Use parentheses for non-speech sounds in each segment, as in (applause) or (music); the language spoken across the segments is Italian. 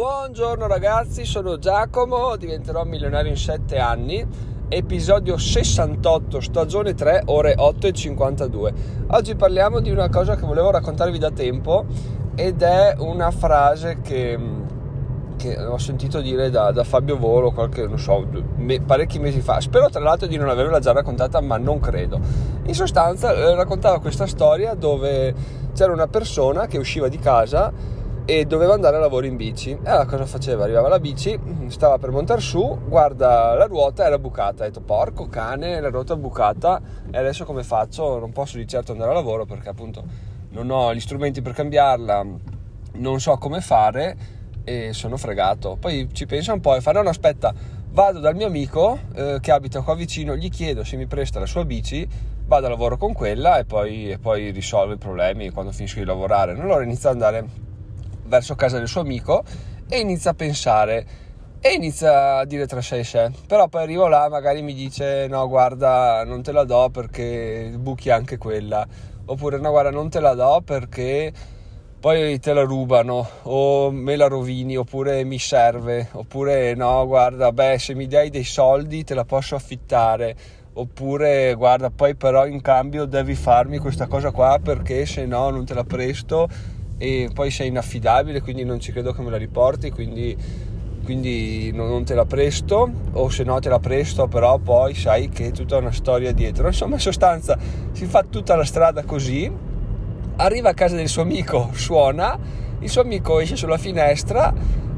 Buongiorno ragazzi, sono Giacomo, diventerò milionario in 7 anni, episodio 68, stagione 3, ore 8 e 52. Oggi parliamo di una cosa che volevo raccontarvi da tempo ed è una frase che, che ho sentito dire da, da, Fabio Volo qualche, non so, me, parecchi mesi fa. Spero tra l'altro di non averla già raccontata, ma non credo. In sostanza eh, raccontava questa storia dove c'era una persona che usciva di casa e doveva andare a lavoro in bici. E allora cosa faceva? Arrivava la bici, stava per montare su, guarda la ruota era bucata. Ha detto porco cane, la ruota è bucata e adesso come faccio? Non posso di certo andare a lavoro perché appunto non ho gli strumenti per cambiarla, non so come fare e sono fregato. Poi ci pensa un po' e fa no, no aspetta, vado dal mio amico eh, che abita qua vicino, gli chiedo se mi presta la sua bici, vado a lavoro con quella e poi, e poi risolvo i problemi quando finisco di lavorare. Allora inizia ad andare verso casa del suo amico e inizia a pensare e inizia a dire tra sé e sé. Però poi arrivo là, magari mi dice: No, guarda, non te la do perché buchi anche quella. Oppure, no, guarda, non te la do perché poi te la rubano o me la rovini oppure mi serve oppure no guarda beh se mi dai dei soldi te la posso affittare oppure guarda poi però in cambio devi farmi questa cosa qua perché se no non te la presto e poi sei inaffidabile quindi non ci credo che me la riporti quindi, quindi non, te la presto o se no te la presto però poi sai che è tutta una storia dietro. Insomma in sostanza si fa tutta la strada così arriva a casa del suo amico suona il suo amico esce sulla finestra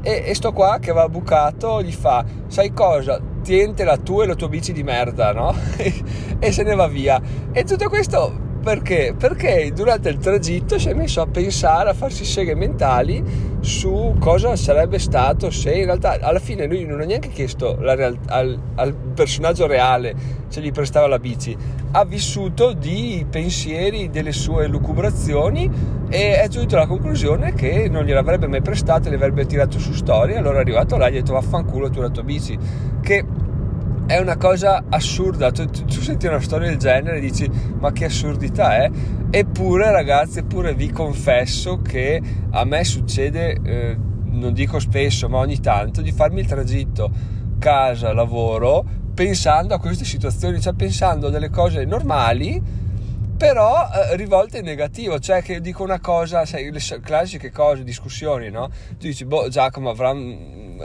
e, e sto qua che va bucato gli fa sai cosa? Tientela tu e la tua bici di merda no? (laughs) e se ne va via. E tutto questo perché? Perché durante il tragitto si è messo a pensare, a farsi seghe mentali su cosa sarebbe stato se in realtà alla fine lui non ha neanche chiesto real- al, al, personaggio reale se gli prestava la bici, ha vissuto di pensieri, delle sue lucubrazioni e è giunto alla conclusione che non gliel'avrebbe mai prestato, le avrebbe tirato su storia, allora è arrivato là e gli ha detto vaffanculo tu la tua bici, che è una cosa assurda. Tu, tu, tu, senti una storia del genere e dici: Ma che assurdità è? Eppure, ragazzi, eppure vi confesso che a me succede, eh, non dico spesso, ma ogni tanto, di farmi il tragitto casa-lavoro pensando a queste situazioni, cioè pensando a delle cose normali però eh, rivolte in negativo, cioè che dico una cosa, sai, le classiche cose, discussioni, no? Tu dici, boh, Giacomo avrà,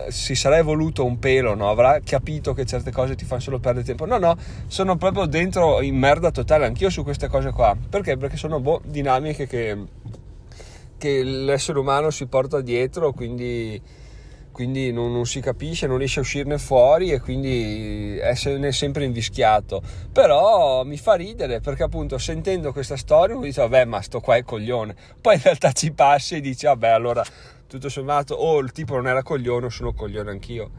si sarà evoluto un pelo, no? Avrà capito che certe cose ti fanno solo perdere tempo. No, no, sono proprio dentro in merda totale, anch'io su queste cose qua. Perché? Perché sono boh, dinamiche che, che l'essere umano si porta dietro, quindi quindi non, non, si capisce, non riesce a uscirne fuori e quindi è sempre invischiato. Però mi fa ridere perché appunto sentendo questa storia uno dice vabbè ma sto qua è coglione, poi in realtà ci passi e dici vabbè allora tutto sommato o oh, il tipo non era coglione o sono coglione anch'io.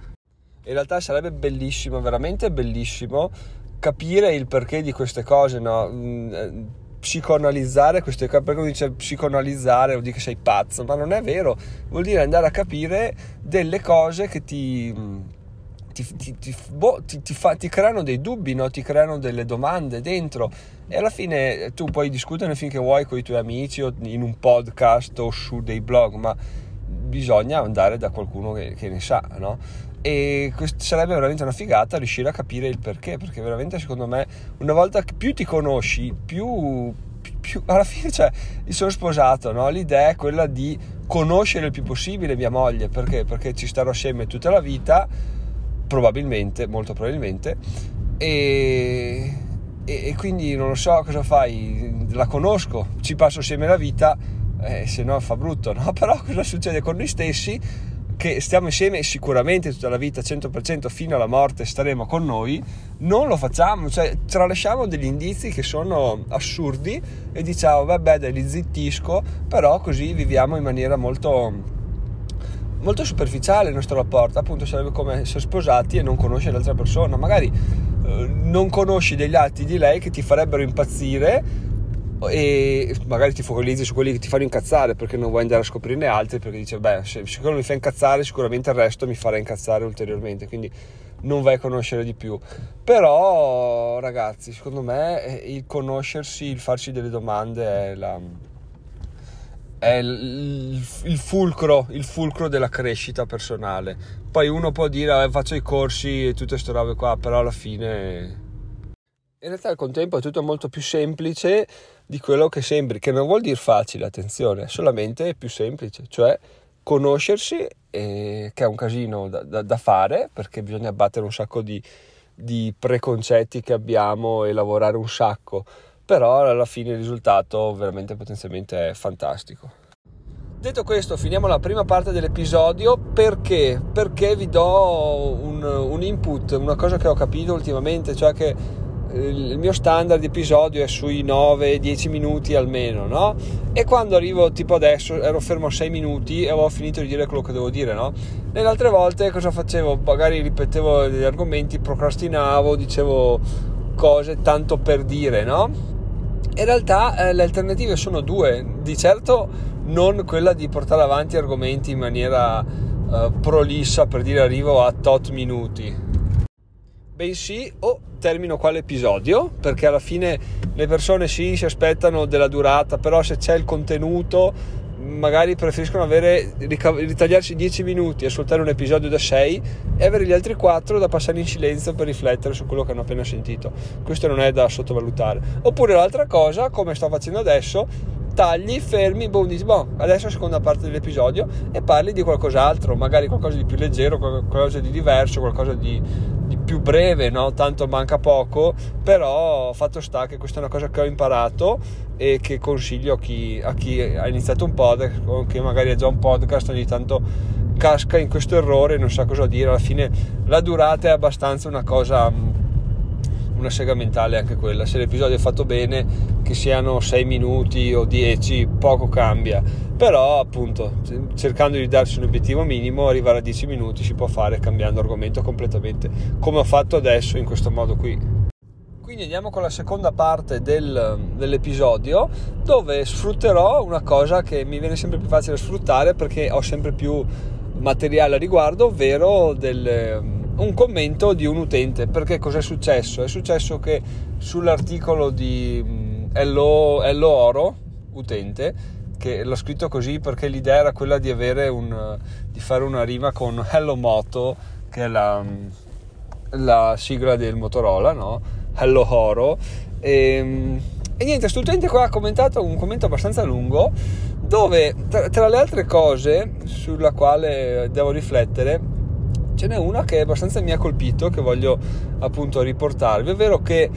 In realtà sarebbe bellissimo, veramente bellissimo capire il perché di queste cose, no? Mm, eh, psicoanalizzare queste cose, perché uno dice psicoanalizzare vuol dire che sei pazzo, ma non è vero, vuol dire andare a capire delle cose che ti, ti, ti, ti boh, fa, creano dei dubbi, no? ti creano delle domande dentro e alla fine tu puoi discuterne finché vuoi con i tuoi amici o in un podcast o su dei blog, ma bisogna andare da qualcuno che, che ne sa, no? e sarebbe veramente una figata riuscire a capire il perché perché veramente secondo me una volta che più ti conosci più, più alla fine cioè sono sposato no? l'idea è quella di conoscere il più possibile mia moglie perché perché ci starò assieme tutta la vita probabilmente molto probabilmente e, e, e quindi non lo so cosa fai la conosco ci passo assieme la vita eh, se no fa brutto no? (laughs) però cosa succede con noi stessi? Che stiamo insieme sicuramente tutta la vita, 100% fino alla morte staremo con noi, non lo facciamo, cioè tralasciamo degli indizi che sono assurdi e diciamo vabbè dai li zittisco, però così viviamo in maniera molto molto superficiale il nostro rapporto, appunto sarebbe come essere sposati e non conoscere l'altra persona, magari eh, non conosci degli atti di lei che ti farebbero impazzire e magari ti focalizzi su quelli che ti fanno incazzare perché non vuoi andare a scoprirne altri perché dici beh se, se quello mi fa incazzare sicuramente il resto mi farà incazzare ulteriormente quindi non vai a conoscere di più però ragazzi secondo me il conoscersi il farci delle domande è la, è il, il, fulcro, il fulcro della crescita personale. Poi uno può dire eh, faccio i corsi e tutte queste robe qua, però alla fine in realtà al contempo è tutto molto più semplice di quello che sembri, che non vuol dire facile, attenzione, è solamente più semplice, cioè conoscersi, eh, che è un casino da, da, da, fare, perché bisogna abbattere un sacco di, di preconcetti che abbiamo e lavorare un sacco però alla fine il risultato veramente potenzialmente è fantastico. Detto questo, finiamo la prima parte dell'episodio perché? Perché vi do un, un input, una cosa che ho capito ultimamente, cioè che il mio standard di episodio è sui 9-10 minuti almeno, no? E quando arrivo tipo adesso ero fermo a 6 minuti e avevo finito di dire quello che devo dire, no? Nelle altre volte cosa facevo? Magari ripetevo gli argomenti, procrastinavo, dicevo cose tanto per dire, no? In realtà eh, le alternative sono due, di certo non quella di portare avanti argomenti in maniera eh, prolissa per dire arrivo a tot minuti, bensì o termino qua l'episodio perché alla fine le persone sì si aspettano della durata, però se c'è il contenuto magari preferiscono avere, ritagliarsi 10 minuti, ascoltare un episodio da 6 e avere gli altri 4 da passare in silenzio per riflettere su quello che hanno appena sentito. Questo non è da sottovalutare. Oppure l'altra cosa, come sto facendo adesso, tagli, fermi, boom, dici, boh, adesso seconda parte dell'episodio e parli di qualcos'altro, magari qualcosa di più leggero, qualcosa di diverso, qualcosa di, di più breve, no? Tanto manca poco, però fatto sta che questa è una cosa che ho imparato e che consiglio a chi, a chi ha iniziato un podcast o che magari ha già un podcast ogni tanto casca in questo errore e non sa cosa dire alla fine la durata è abbastanza una cosa una sega mentale anche quella. Se l'episodio è fatto bene che siano 6 minuti o 10 poco cambia. Però appunto cercando di darsi un obiettivo minimo arrivare a 10 minuti si può fare cambiando argomento completamente come ho fatto adesso in questo modo qui. Quindi andiamo con la seconda parte del, dell'episodio dove sfrutterò una cosa che mi viene sempre più facile sfruttare perché ho sempre più materiale a riguardo, ovvero del, un commento di un utente. Perché cos'è successo? È successo che sull'articolo di mm, Hello, Hello Oro, utente, che l'ho scritto così perché l'idea era quella di, un, di fare una rima con Hello Moto, che è la, mm, la sigla del Motorola, no? Hello Horo. E, ehm, e niente, questo utente qua ha commentato un commento abbastanza lungo dove tra, tra, le altre cose sulla quale devo riflettere ce n'è una che abbastanza mi ha colpito che voglio appunto riportarvi, ovvero che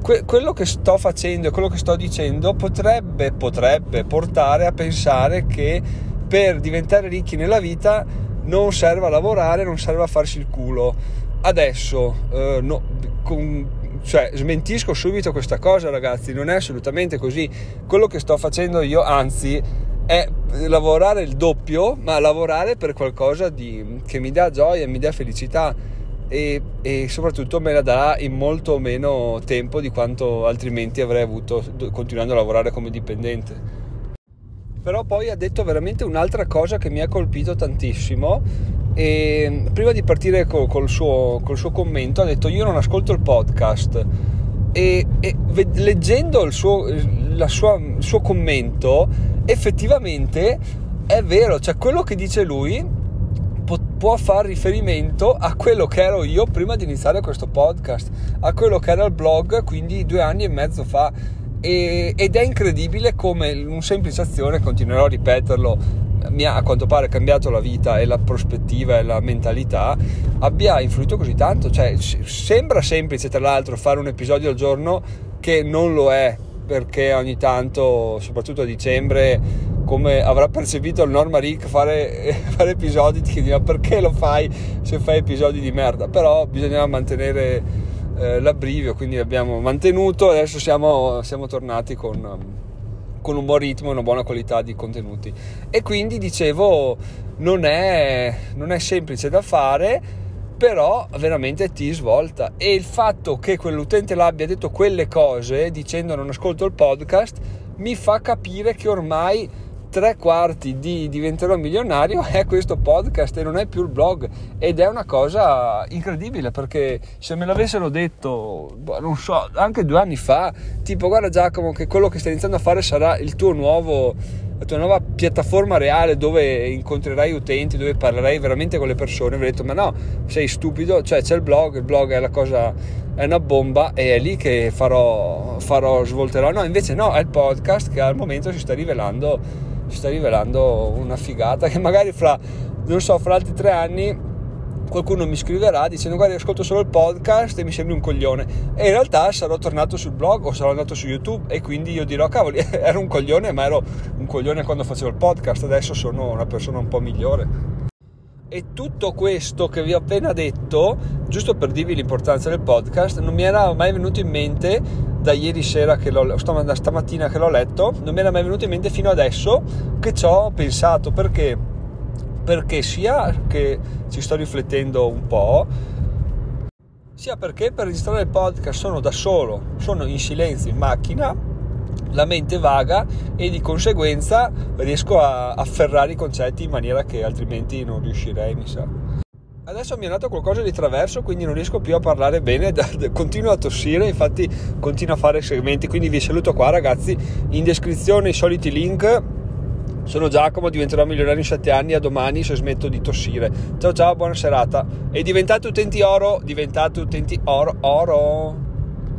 que- quello che sto facendo e quello che sto dicendo potrebbe, potrebbe portare a pensare che per diventare ricchi nella vita non serve a lavorare, non serve a farsi il culo. Adesso, eh, no, con, cioè, smentisco subito questa cosa, ragazzi, non è assolutamente così. Quello che sto facendo io, anzi, è lavorare il doppio, ma lavorare per qualcosa di, che mi dà gioia, mi dà felicità e, e, soprattutto me la dà in molto meno tempo di quanto altrimenti avrei avuto continuando a lavorare come dipendente. Però poi ha detto veramente un'altra cosa che mi ha colpito tantissimo e prima di partire col, col, suo, col suo, commento ha detto io non ascolto il podcast e, e leggendo il suo, sua, il suo commento effettivamente è vero, cioè quello che dice lui può, far riferimento a quello che ero io prima di iniziare questo podcast, a quello che era il blog quindi due anni e mezzo fa e, ed è incredibile come un semplice azione, continuerò a ripeterlo mi ha a quanto pare cambiato la vita e la prospettiva e la mentalità abbia influito così tanto. Cioè, sembra semplice, tra l'altro, fare un episodio al giorno che non lo è, perché ogni tanto, soprattutto a dicembre, come avrà percepito il Norma Rick, fare, (laughs) fare episodi ti chiedi ma perché lo fai se fai episodi di merda? Però bisognava mantenere eh, l'abbrivio, quindi l'abbiamo mantenuto, adesso siamo, siamo tornati con con un buon ritmo e una buona qualità di contenuti. E quindi dicevo, non è, non è semplice da fare, però veramente ti svolta. E il fatto che quell'utente l'abbia detto quelle cose dicendo non ascolto il podcast mi fa capire che ormai tre quarti di diventerò milionario è questo podcast e non è più il blog ed è una cosa incredibile perché se me l'avessero detto boh, non so anche due anni fa tipo guarda Giacomo che quello che stai iniziando a fare sarà il tuo nuovo la tua nuova piattaforma reale dove incontrerai utenti, dove parlerai veramente con le persone, vi ho detto ma no, sei stupido, cioè c'è il blog, il blog è la cosa, è una bomba e è lì che farò, farò svolterò, no invece no, è il podcast che al momento si sta rivelando, si sta rivelando una figata che magari fra, non so, fra altri tre anni qualcuno mi scriverà dicendo guarda ascolto solo il podcast e mi sembri un coglione e in realtà sarò tornato sul blog o sarò andato su youtube e quindi io dirò cavoli (laughs) ero un coglione ma ero un coglione quando facevo il podcast adesso sono una persona un po' migliore e tutto questo che vi ho appena detto giusto per dirvi l'importanza del podcast non mi era mai venuto in mente da ieri sera che l'ho stamattina che l'ho letto non mi era mai venuto in mente fino adesso che ci ho pensato perché perché sia che ci sto riflettendo un po', sia perché per registrare il podcast sono da solo, sono in silenzio in macchina, la mente vaga e di conseguenza riesco a afferrare i concetti in maniera che altrimenti non riuscirei, mi sa. Adesso mi è nato qualcosa di traverso, quindi non riesco più a parlare bene, (laughs) continuo a tossire, infatti continuo a fare segmenti, quindi vi saluto qua ragazzi, in descrizione i soliti link sono Giacomo, diventerò milionario in 7 anni, a domani se smetto di tossire. Ciao ciao, buona serata. E diventate utenti oro, diventate utenti oro, oro.